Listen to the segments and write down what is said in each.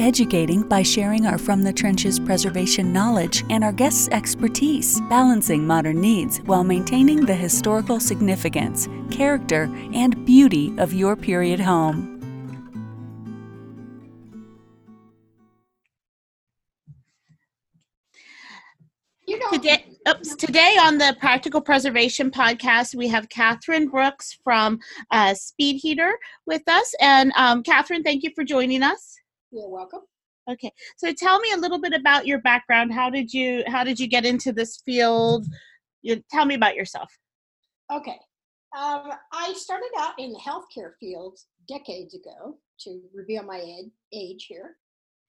educating by sharing our From the Trenches preservation knowledge and our guests' expertise, balancing modern needs while maintaining the historical significance, character, and beauty of your period home. You know, Today, oops, today on the Practical Preservation Podcast, we have Catherine Brooks from uh, Speedheater with us. And um, Catherine, thank you for joining us. You're welcome. Okay, so tell me a little bit about your background. How did you How did you get into this field? You, tell me about yourself. Okay. Um, I started out in the healthcare field decades ago to reveal my ed- age here.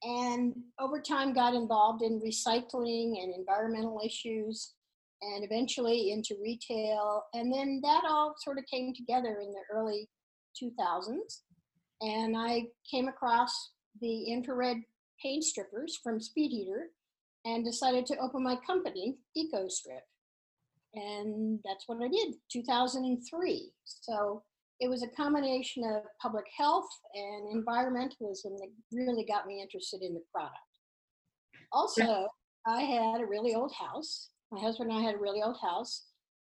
And over time, got involved in recycling and environmental issues, and eventually into retail. And then that all sort of came together in the early 2000s. And I came across the infrared paint strippers from Speedheater and decided to open my company, Eco-Strip. And that's what I did, 2003. So it was a combination of public health and environmentalism that really got me interested in the product. Also, I had a really old house. My husband and I had a really old house,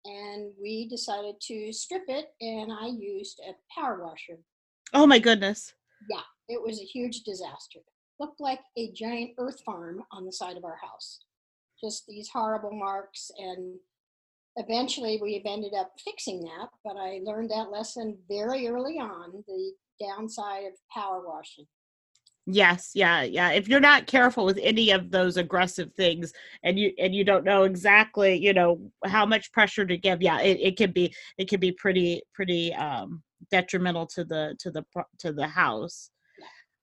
and we decided to strip it, and I used a power washer. Oh my goodness. It was a huge disaster. Looked like a giant earth farm on the side of our house. Just these horrible marks, and eventually we've ended up fixing that. But I learned that lesson very early on the downside of power washing. Yes, yeah, yeah. If you're not careful with any of those aggressive things, and you and you don't know exactly, you know, how much pressure to give, yeah, it, it can be it can be pretty pretty um, detrimental to the to the to the house.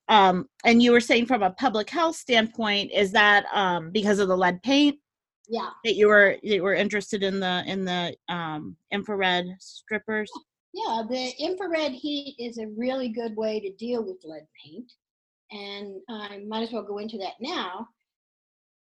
Um, and you were saying from a public health standpoint, is that um, because of the lead paint Yeah, that you were you were interested in the in the um, infrared strippers? yeah. The infrared heat is a really good way to deal with lead paint, and I might as well go into that now.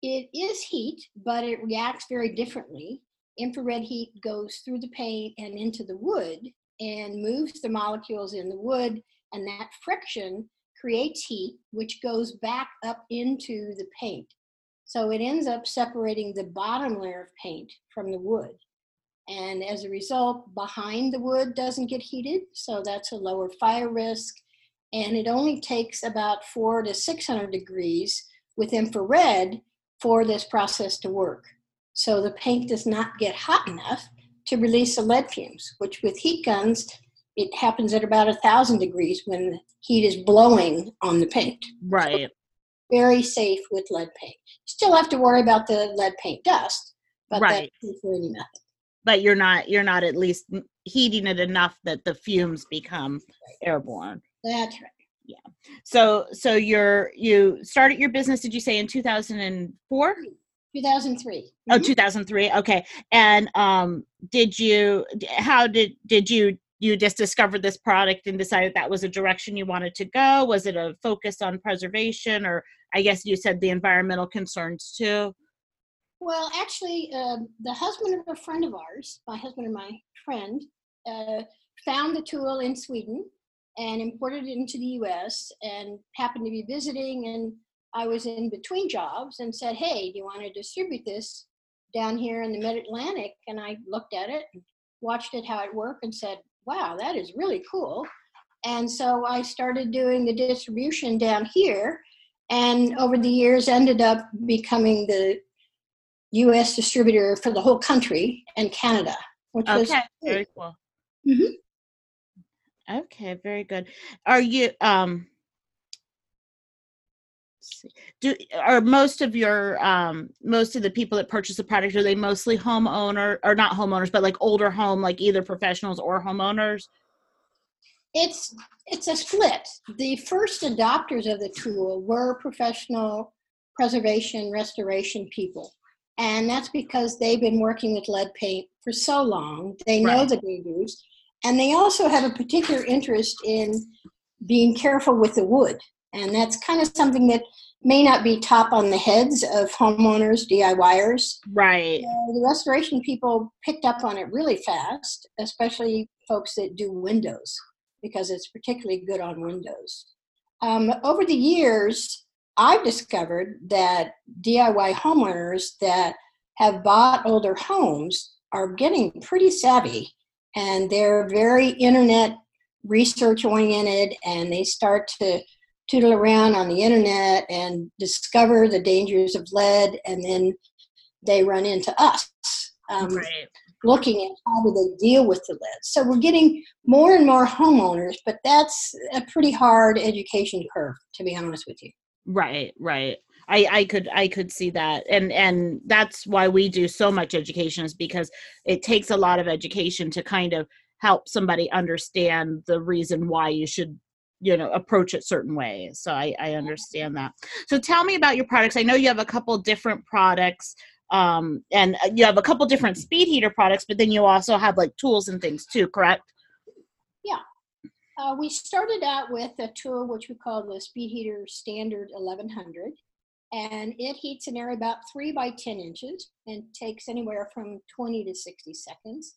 It is heat, but it reacts very differently. Infrared heat goes through the paint and into the wood and moves the molecules in the wood, and that friction creates heat, which goes back up into the paint. So it ends up separating the bottom layer of paint from the wood. And as a result, behind the wood doesn't get heated, so that's a lower fire risk. And it only takes about four to 600 degrees with infrared for this process to work. So the paint does not get hot enough to release the lead fumes, which with heat guns, it happens at about a thousand degrees when the heat is blowing on the paint. Right. Very safe with lead paint. Still have to worry about the lead paint dust, but Right. that's for any method. But you're not you're not at least heating it enough that the fumes become airborne. That's right. Yeah. So so you're you started your business did you say in 2004? 2003. Oh, Mhm. 2003. Okay. And um did you how did did you you just discovered this product and decided that was a direction you wanted to go? Was it a focus on preservation or I guess you said the environmental concerns too? Well, actually, um, the husband of a friend of ours, my husband and my friend, uh, found the tool in Sweden and imported it into the US and happened to be visiting. And I was in between jobs and said, Hey, do you want to distribute this down here in the mid Atlantic? And I looked at it, and watched it, how it worked, and said, Wow, that is really cool. And so I started doing the distribution down here. And over the years, ended up becoming the U.S. distributor for the whole country and Canada, which was Okay. great. Very cool. Mhm. Okay, very good. Are you um see. Do are most of your um most of the people that purchase the product are they mostly homeowner or not homeowners but like older home like either professionals or homeowners? It's it's a split. The first adopters of the tool were professional preservation restoration people. And that's because they've been working with lead paint for so long. They know Right. the dangers. And they also have a particular interest in being careful with the wood. And that's kind of something that may not be top on the heads of homeowners, DIYers. Right. The restoration people picked up on it really fast, especially folks that do windows, because it's particularly good on windows. Um, over the years, I've discovered that DIY homeowners that have bought older homes are getting pretty savvy and they're very internet research oriented and they start to tootle around on the internet and discover the dangers of lead and then they run into us um, right. looking at how do they deal with the lead so we're getting more and more homeowners but that's a pretty hard education curve to be honest with you Right, right. I I could I could see that. And and that's why we do so much education is because it takes a lot of education to kind of help somebody understand the reason why you should you know approach it certain ways so i i understand that. So tell me about your products. I know you have a couple different products um and uh, you have a couple different speed heater products but then you also have like tools and things too correct? Yeah. Uh, we started out with a tool which we call the Speedheater Standard 1100, and it heats an area about 3 by 10 inches and takes anywhere from 20 to 60 seconds.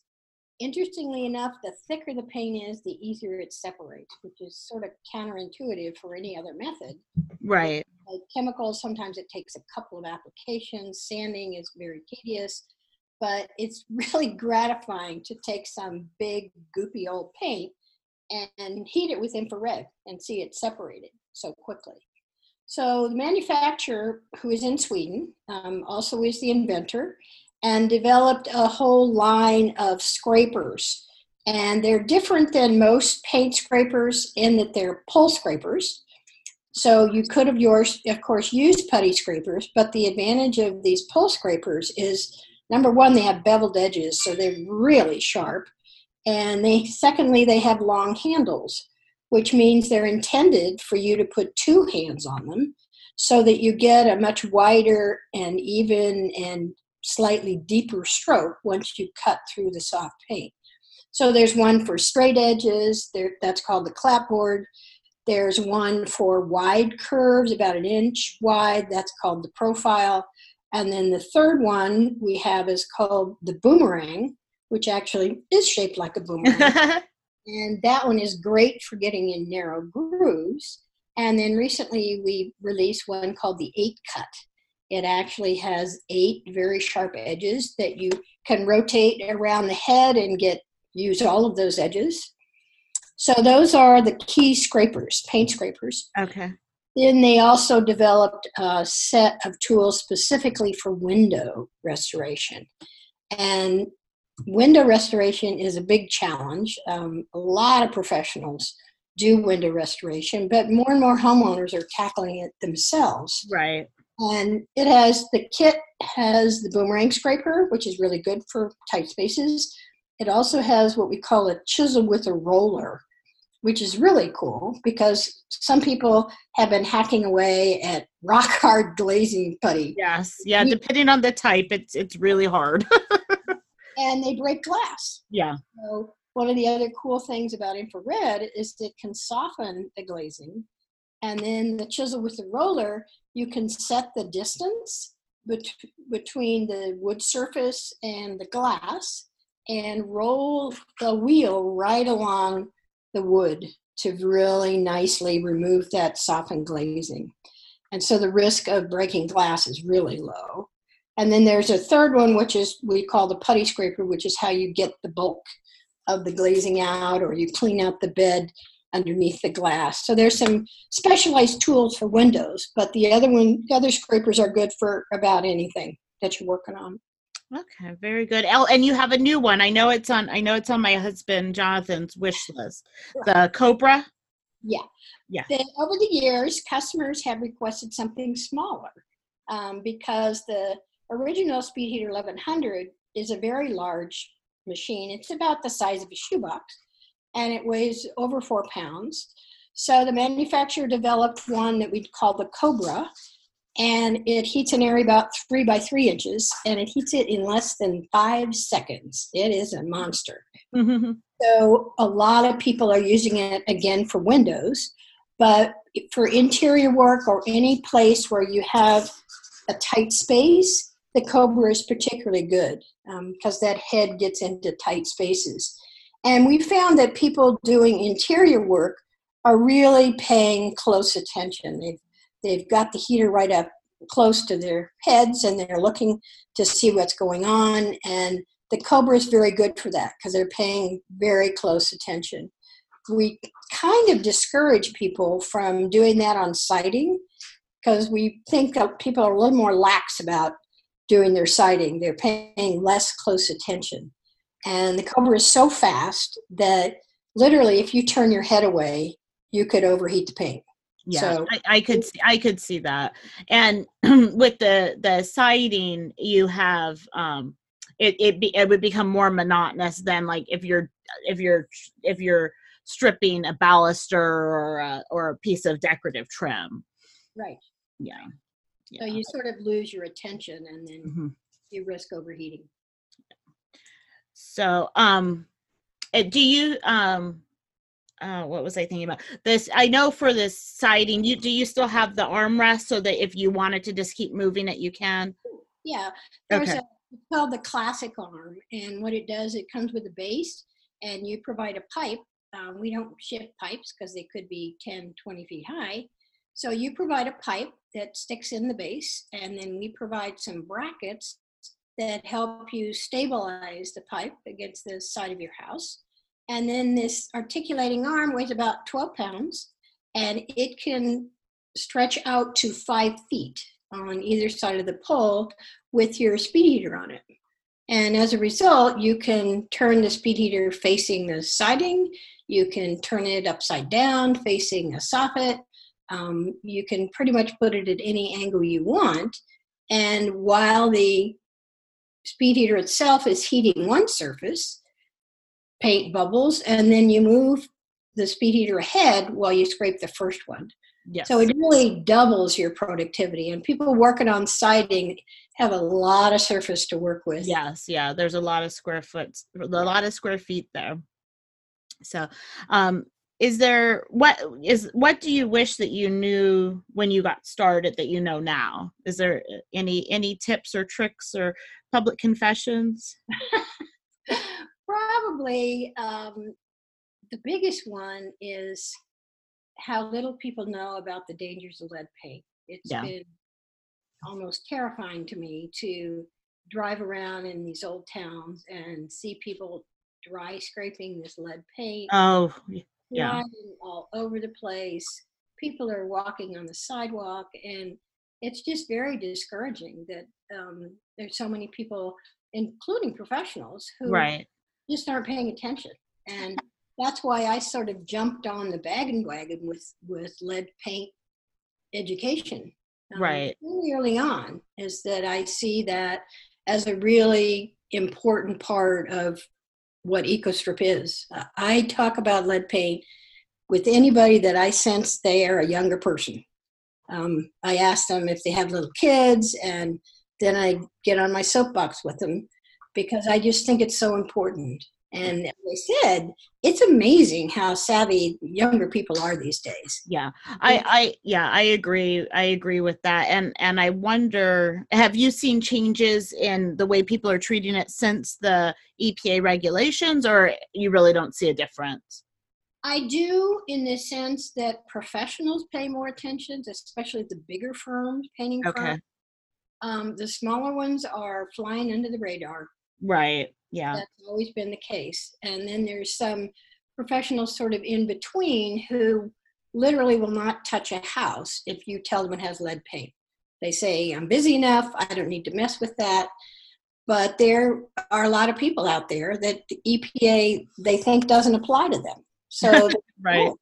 Interestingly enough, the thicker the paint is, the easier it separates, which is sort of counterintuitive for any other method. right Like chemicals, sometimes it takes a couple of applications. Sanding is very tedious, but it's really gratifying to take some big, goopy old paint and heat it with infrared and see it separated so quickly. So the manufacturer, who is in Sweden, um, also is the inventor, and developed a whole line of scrapers. And they're different than most paint scrapers in that they're pull scrapers. So you could have yours, of course, used putty scrapers, but the advantage of these pull scrapers is number one, they have beveled edges, so they're really sharp. And they secondly, they have long handles, which means they're intended for you to put two hands on them so that you get a much wider and even and slightly deeper stroke once you cut through the soft paint. So there's one for straight edges, there, that's called the clapboard. There's one for wide curves, about an inch wide, that's called the profile. And then the third one we have is called the boomerang, which actually is shaped like a boomerang. and that one is great for getting in narrow grooves. And then recently we released one called the eight cut. It actually has eight very sharp edges that you can rotate around the head and get use all of those edges. So those are the key scrapers, paint scrapers. okay Then they also developed a set of tools specifically for window restoration. And window restoration is a big challenge. Um, a lot of professionals do window restoration, but more and more homeowners are tackling it themselves. right And it has the kit has the boomerang scraper, which is really good for tight spaces. It also has what we call a chisel with a roller, which is really cool because some people have been hacking away at rock hard glazing putty yes yeah depending on the type it's it's really hard and they break glass. yeah So one of the other cool things about infrared is it can soften the glazing. And then the chisel with the roller, you can set the distance bet- between the wood surface and the glass and roll the wheel right along the wood to really nicely remove that softened glazing. And so the risk of breaking glass is really low. And then there's a third one, which is we call the putty scraper, which is how you get the bulk of the glazing out or you clean out the bed underneath the glass. So there's some specialized tools for windows, but the other one, the other scrapers are good for about anything that you're working on. Okay, very good. El, and you have a new one. I know it's on. I know it's on my husband Jonathan's wish list. The Cobra. Yeah. Yeah. The, over the years, customers have requested something smaller um, because the original Speedheater 1100 is a very large machine. It's about the size of a shoebox and it weighs over four pounds. So the manufacturer developed one that we call the Cobra, and it heats an area about three by three inches, and it heats it in less than five seconds. It is a monster. Mm-hmm. So a lot of people are using it again for windows, but for interior work or any place where you have a tight space, the Cobra is particularly good because um, that head gets into tight spaces. And we found that people doing interior work are really paying close attention. They've, they've got the heater right up close to their heads and they're looking to see what's going on. And the Cobra is very good for that because they're paying very close attention. We kind of discourage people from doing that on siding because we think that people are a little more lax about doing their siding. They're paying less close attention. And the Cobra is so fast that literally, if you turn your head away, you could overheat the paint. Yeah, so, I, I, could see, I could see that. And with the the siding, you have um, it it, be, it would become more monotonous than like if you're if you're if you're stripping a baluster or a, or a piece of decorative trim. Right. Yeah. yeah. So you sort of lose your attention, and then mm-hmm. you risk overheating. So, um, eh, do you um uh, what was I thinking about? This I know for this siding, you do you still have the armrest so that if you wanted to just keep moving it, you can? Yeah, there's okay. a it's called the classic arm, and what it does, it comes with a base, and you provide a pipe. Um, we don't ship pipes because they could be 10, 20 feet high. So you provide a pipe that sticks in the base, and then we provide some brackets that help you stabilize the pipe against the side of your house. And then this articulating arm weighs about 12 pounds and it can stretch out to five feet on either side of the pole with your speed heater on it. And as a result, you can turn the speed heater facing the siding, you can turn it upside down facing a soffit, um, you can pretty much put it at any angle you want. And while the speed heater itself is heating one surface, paint bubbles, and then you move the speed heater ahead while you scrape the first one. Yes. So it really doubles your productivity. And people working on siding have a lot of surface to work with. Yes, yeah. There's a lot of square foot, a lot of square feet there. So, um, is there what is what do you wish that you knew when you got started that you know now? Is there any any tips or tricks or public confessions? Probably um, the biggest one is how little people know about the dangers of lead paint. It's yeah. been almost terrifying to me to drive around in these old towns and see people dry scraping this lead paint. Oh, yeah. all over the place. People are walking on the sidewalk, and it's just very discouraging that um, there's so many people, including professionals, who right. just aren't paying attention. And that's why I sort of jumped on the bandwagon with with lead paint education. Um, right. Really early on, is that I see that as a really important part of what Eco-Strip is. I talk about lead paint with anybody that I sense they are a younger person. Um, I ask them if they have little kids, and then I get on my soapbox with them because I just think it's so important. And as I said, it's amazing how savvy younger people are these days. Yeah, I, I, yeah, I agree. I agree with that. And and I wonder, have you seen changes in the way people are treating it since the EPA regulations, or you really don't see a difference? I do, in the sense that professionals pay more attention, especially the bigger firms, painting okay. firms. Um, the smaller ones are flying under the radar. Right. Yeah. That's always been the case. And then there's some professionals sort of in between who literally will not touch a house if you tell them it has lead paint. They say, I'm busy enough, I don't need to mess with that. but there are a lot of people out there that the EPA they think doesn't apply to them. So right.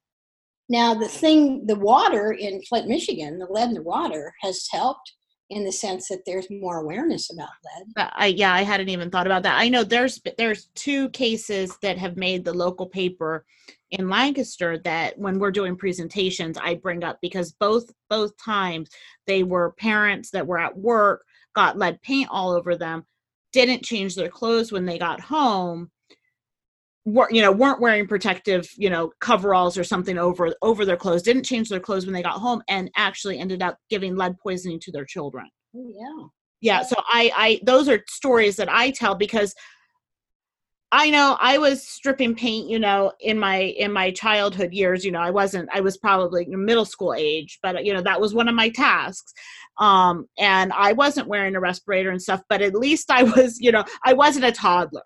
Now the thing, the water in Flint, Michigan, the lead in the water has helped in the sense that there's more awareness about lead. Uh, I, yeah, I hadn't even thought about that. I know there's there's two cases that have made the local paper in Lancaster that when we're doing presentations, I bring up because both both times they were parents that were at work, got lead paint all over them, didn't change their clothes when they got home, were you know weren't wearing protective you know coveralls or something over over their clothes didn't change their clothes when they got home and actually ended up giving lead poisoning to their children. Oh, yeah. Yeah so i i those are stories that i tell because i know i was stripping paint you know in my in my childhood years you know i wasn't i was probably middle school age but you know that was one of my tasks. Um and i wasn't wearing a respirator and stuff but at least i was you know i wasn't a toddler.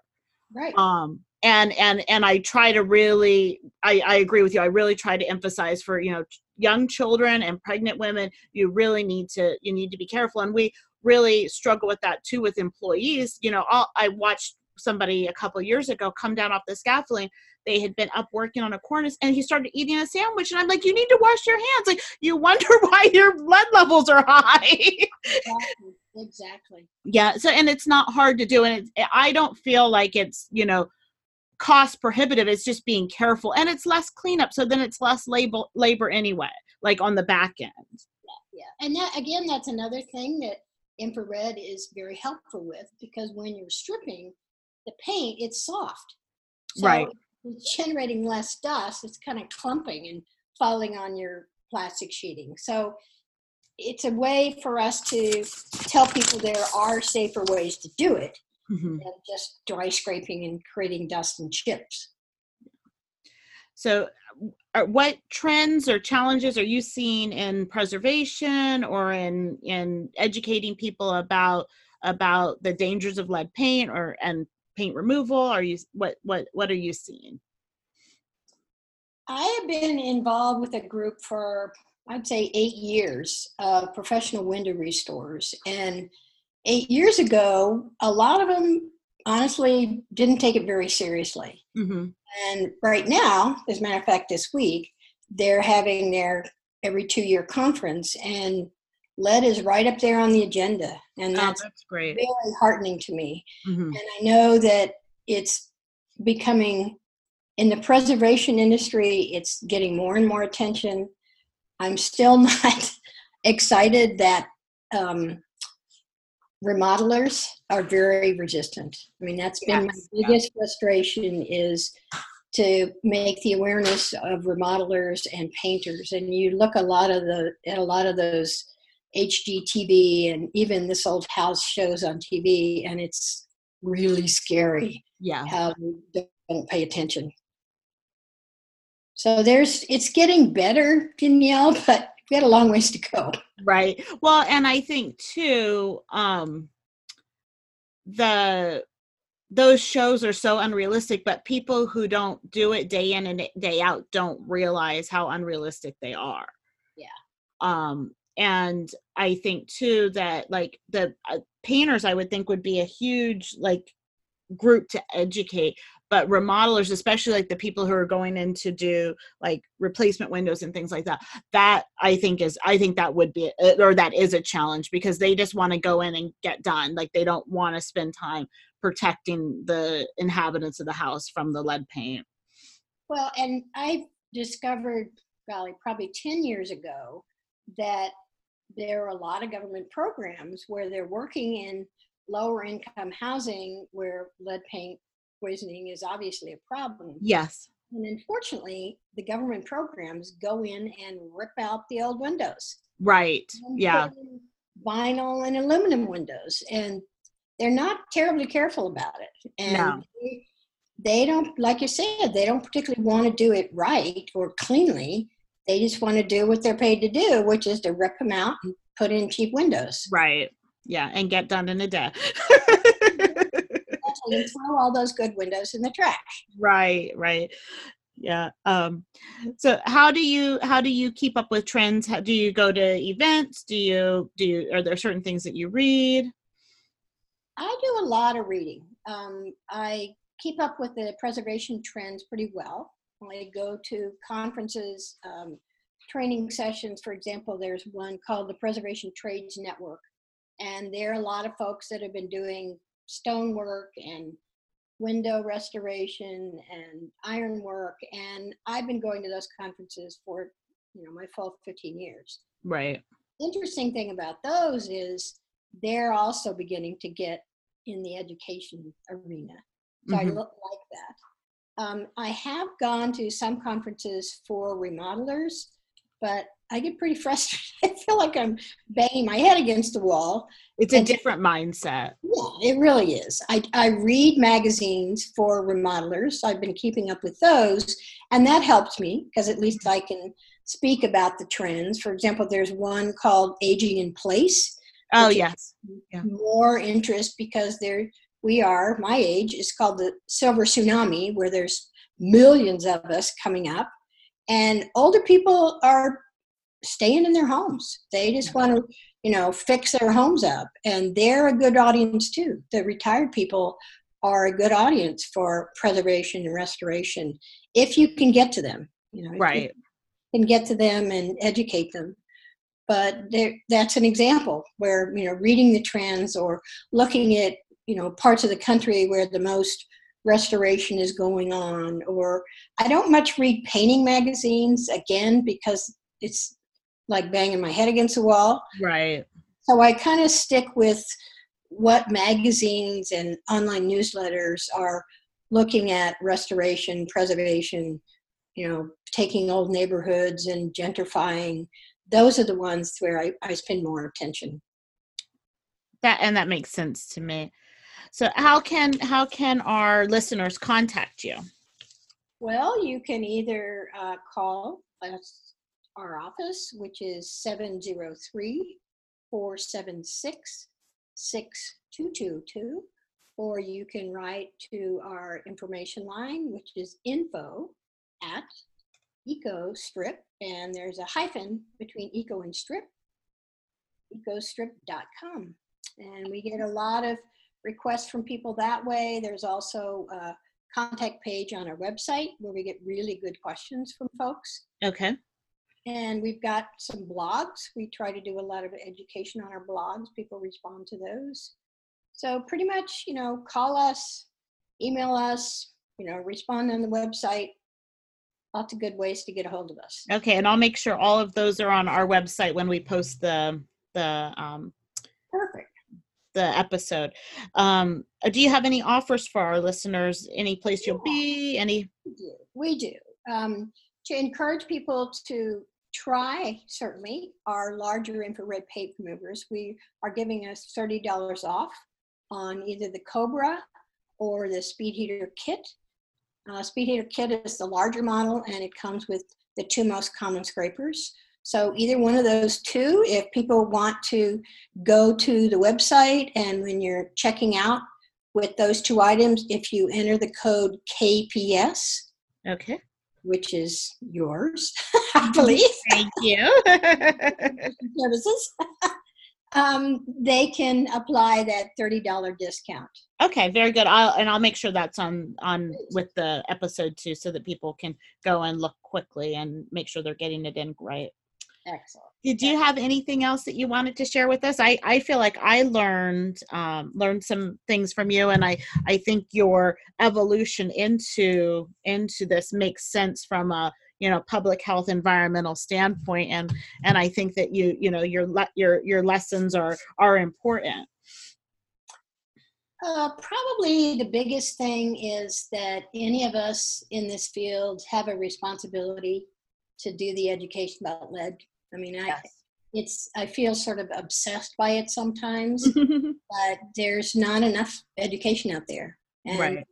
Right. Um and and and i try to really I, I agree with you. I really try to emphasize for you know young children and pregnant women you really need to you need to be careful. And we really struggle with that too with employees. You know I'll, i watched somebody a couple years ago come down off the scaffolding. They had been up working on a cornice and he started eating a sandwich. And i'm like you need to wash your hands. Like you wonder why your blood levels are high. Exactly. exactly. Yeah. So and it's not hard to do. And i don't feel like it's you know cost prohibitive it's just being careful and it's less cleanup so then it's less labor labor anyway like on the back end. Yeah, yeah. and that again that's another thing that infrared is very helpful with because when you're stripping the paint it's soft. So right. it's generating less dust it's kind of clumping and falling on your plastic sheeting. So it's a way for us to tell people there are safer ways to do it mm-hmm. than just dry scraping and creating dust and chips. So, uh, what trends or challenges are you seeing in preservation or in in educating people about about the dangers of lead paint or and paint removal? Are you what what what are you seeing? I have been involved with a group for I'd say eight years of professional window restorers, and eight years ago, a lot of them honestly didn't take it very seriously. Mm-hmm. And right now, as a matter of fact, this week, they're having their every two year conference, and lead is right up there on the agenda. And that's, oh, that's great. very heartening to me. Mm-hmm. And I know that it's becoming in the preservation industry, it's getting more and more attention. I'm still not excited that um, remodelers are very resistant. I mean, that's been my biggest yeah. frustration is to make the awareness of remodelers and painters. And you look a lot of the at a lot of those HGTV and even this old house shows on TV, and it's really scary. Yeah, how they don't pay attention. So there's it's getting better, Danielle, but we had a long ways to go. Right. Well, and I think too, um, the those shows are so unrealistic, but people who don't do it day in and day out don't realize how unrealistic they are. Yeah. Um, and I think too that like the uh, painters, I would think would be a huge like group to educate but remodelers especially like the people who are going in to do like replacement windows and things like that that i think is i think that would be uh, or that is a challenge because they just want to go in and get done like they don't want to spend time protecting the inhabitants of the house from the lead paint. Well and i discovered golly probably 10 years ago that there are a lot of government programs where they're working in lower income housing where lead paint poisoning is obviously a problem. Yes. And unfortunately, the government programs go in and rip out the old windows. Right. Yeah. Vinyl and aluminum windows. And they're not terribly careful about it. And no. they, they don't, like you said, they don't particularly want to do it right or cleanly. They just want to do what they're paid to do, which is to rip them out and put in cheap windows. Right. Yeah. And get done in a day. and throw all those good windows in the trash. Right, right. Yeah. Um, so how do you how do you keep up with trends? How do you go to events? Do you do you are there certain things that you read? I do a lot of reading. Um, I keep up with the preservation trends pretty well. I go to conferences, um, training sessions. For example, there's one called the Preservation Trades Network, and there are a lot of folks that have been doing stonework and window restoration and ironwork, and I've been going to those conferences for you know my full 15 years. Right. Interesting thing about those is they're also beginning to get in the education arena. So mm-hmm. I look like that. Um, I have gone to some conferences for remodelers, but I get pretty frustrated. I feel like I'm banging my head against the wall. It's a different mindset. Yeah, it really is. I, I read magazines for remodelers. I've been keeping up with those, and that helps me because at least I can speak about the trends. For example, there's one called Aging in Place. Oh, yes. Yeah. More interest because there we are, my age, is called the Silver Tsunami, where there's millions of us coming up and older people are staying in their homes. They just want to you know fix their homes up. And they're a good audience too. The retired people are a good audience for preservation and restoration if you can get to them you know right. can get to them and educate them. But that's an example where you know reading the trends or looking at you know parts of the country where the most restoration is going on or i don't much read painting magazines again because it's like banging my head against the wall. Right. So i kind of stick with what magazines and online newsletters are looking at restoration preservation you know taking old neighborhoods and gentrifying. Those are the ones where i, I spend more attention. That and that makes sense to me. So how can how can our listeners contact you? Well, you can either uh, call us, our office, which is 703 476 6222, or you can write to our information line, which is info at ecostrip, and there's a hyphen between eco and strip, ecostrip.com. And we get a lot of requests from people that way. There's also a contact page on our website where we get really good questions from folks. Okay. And we've got some blogs. We try to do a lot of education on our blogs. People respond to those. So pretty much, you know, call us, email us, you know, respond on the website. Lots of good ways to get a hold of us. Okay, and I'll make sure all of those are on our website when we post the the um, perfect the episode. Um, uh, do you have any offers for our listeners? Any place you'll be? Any? We do. We do. Um, to encourage people to try, certainly, our larger infrared paint removers, we are giving us $30 off on either the Cobra or the Speedheater Kit. Uh, Speedheater Kit is the larger model and it comes with the two most common scrapers. So either one of those two, if people want to go to the website and when you're checking out with those two items, if you enter the code KPS, okay, which is yours, I believe. Thank you. services. um, they can apply that thirty dollar discount. Okay, very good. I'll and I'll make sure that's on on with the episode too, so that people can go and look quickly and make sure they're getting it in right. Excellent. Did you have anything else that you wanted to share with us? I, I feel like I learned um, learned some things from you, and I, I think your evolution into into this makes sense from a you know public health environmental standpoint, and and I think that you you know your your your lessons are are important. Uh, probably the biggest thing is that any of us in this field have a responsibility to do the education about lead I mean, I yes. it's I feel sort of obsessed by it sometimes, but there's not enough education out there, and right.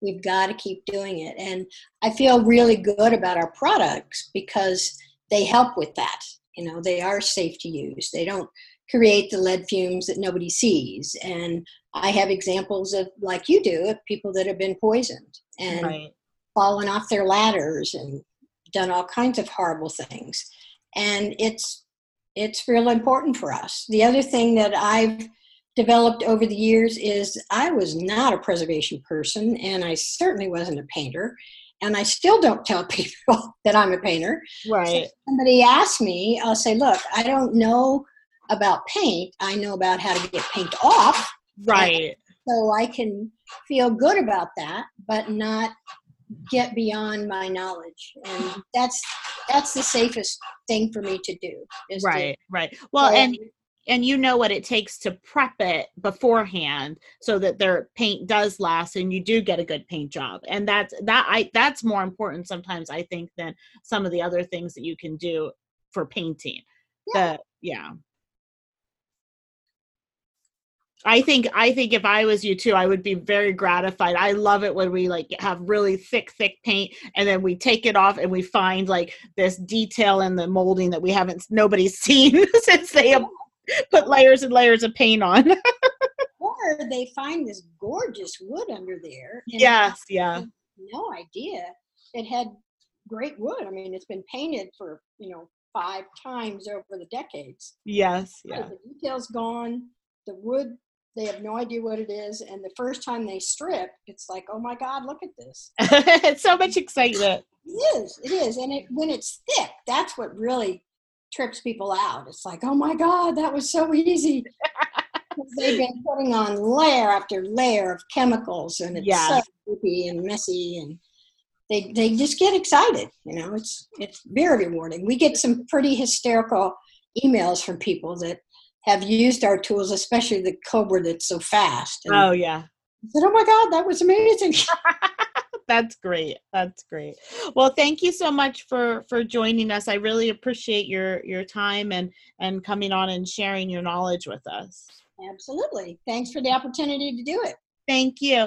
we've got to keep doing it. And I feel really good about our products because they help with that. You know, they are safe to use. They don't create the lead fumes that nobody sees. And I have examples of, like you do, of people that have been poisoned and right. fallen off their ladders and done all kinds of horrible things and it's it's real important for us. The other thing that I've developed over the years is I was not a preservation person, and I certainly wasn't a painter. And I still don't tell people that I'm a painter. Right. So if somebody asks me, I'll say, "Look, I don't know about paint. I know about how to get paint off, Right. so I can feel good about that, but not get beyond my knowledge. And that's that's the safest thing for me to do. Is to- Right. Right. Well, and and you know what it takes to prep it beforehand so that their paint does last and you do get a good paint job and that's that i that's more important sometimes i think than some of the other things that you can do for painting Yeah. the yeah I think I think if I was you too, I would be very gratified. I love it when we like have really thick, thick paint, and then we take it off and we find like this detail in the molding that we haven't nobody's seen since they put layers and layers of paint on. or they find this gorgeous wood under there. yes, yeah, no idea it had great wood. I mean, it's been painted for you know five times over the decades. yes, yeah, The details gone. The wood, they have no idea what it is. And the first time they strip, it's like, oh my God, look at this. it's so much excitement. It is. It is. And it, when it's thick, that's what really trips people out. It's like, oh my God, that was so easy. They've been putting on layer after layer of chemicals, and it's Yeah. so goopy and messy, and they they just get excited. You know, it's it's very rewarding. We get some pretty hysterical emails from people that have used our tools, especially the Cobra that's so fast. And Oh yeah. said, "Oh my God, that was amazing!" That's great. That's great. Well, thank you so much for for joining us. I really appreciate your your time and and coming on and sharing your knowledge with us. Absolutely. Thanks for the opportunity to do it. Thank you.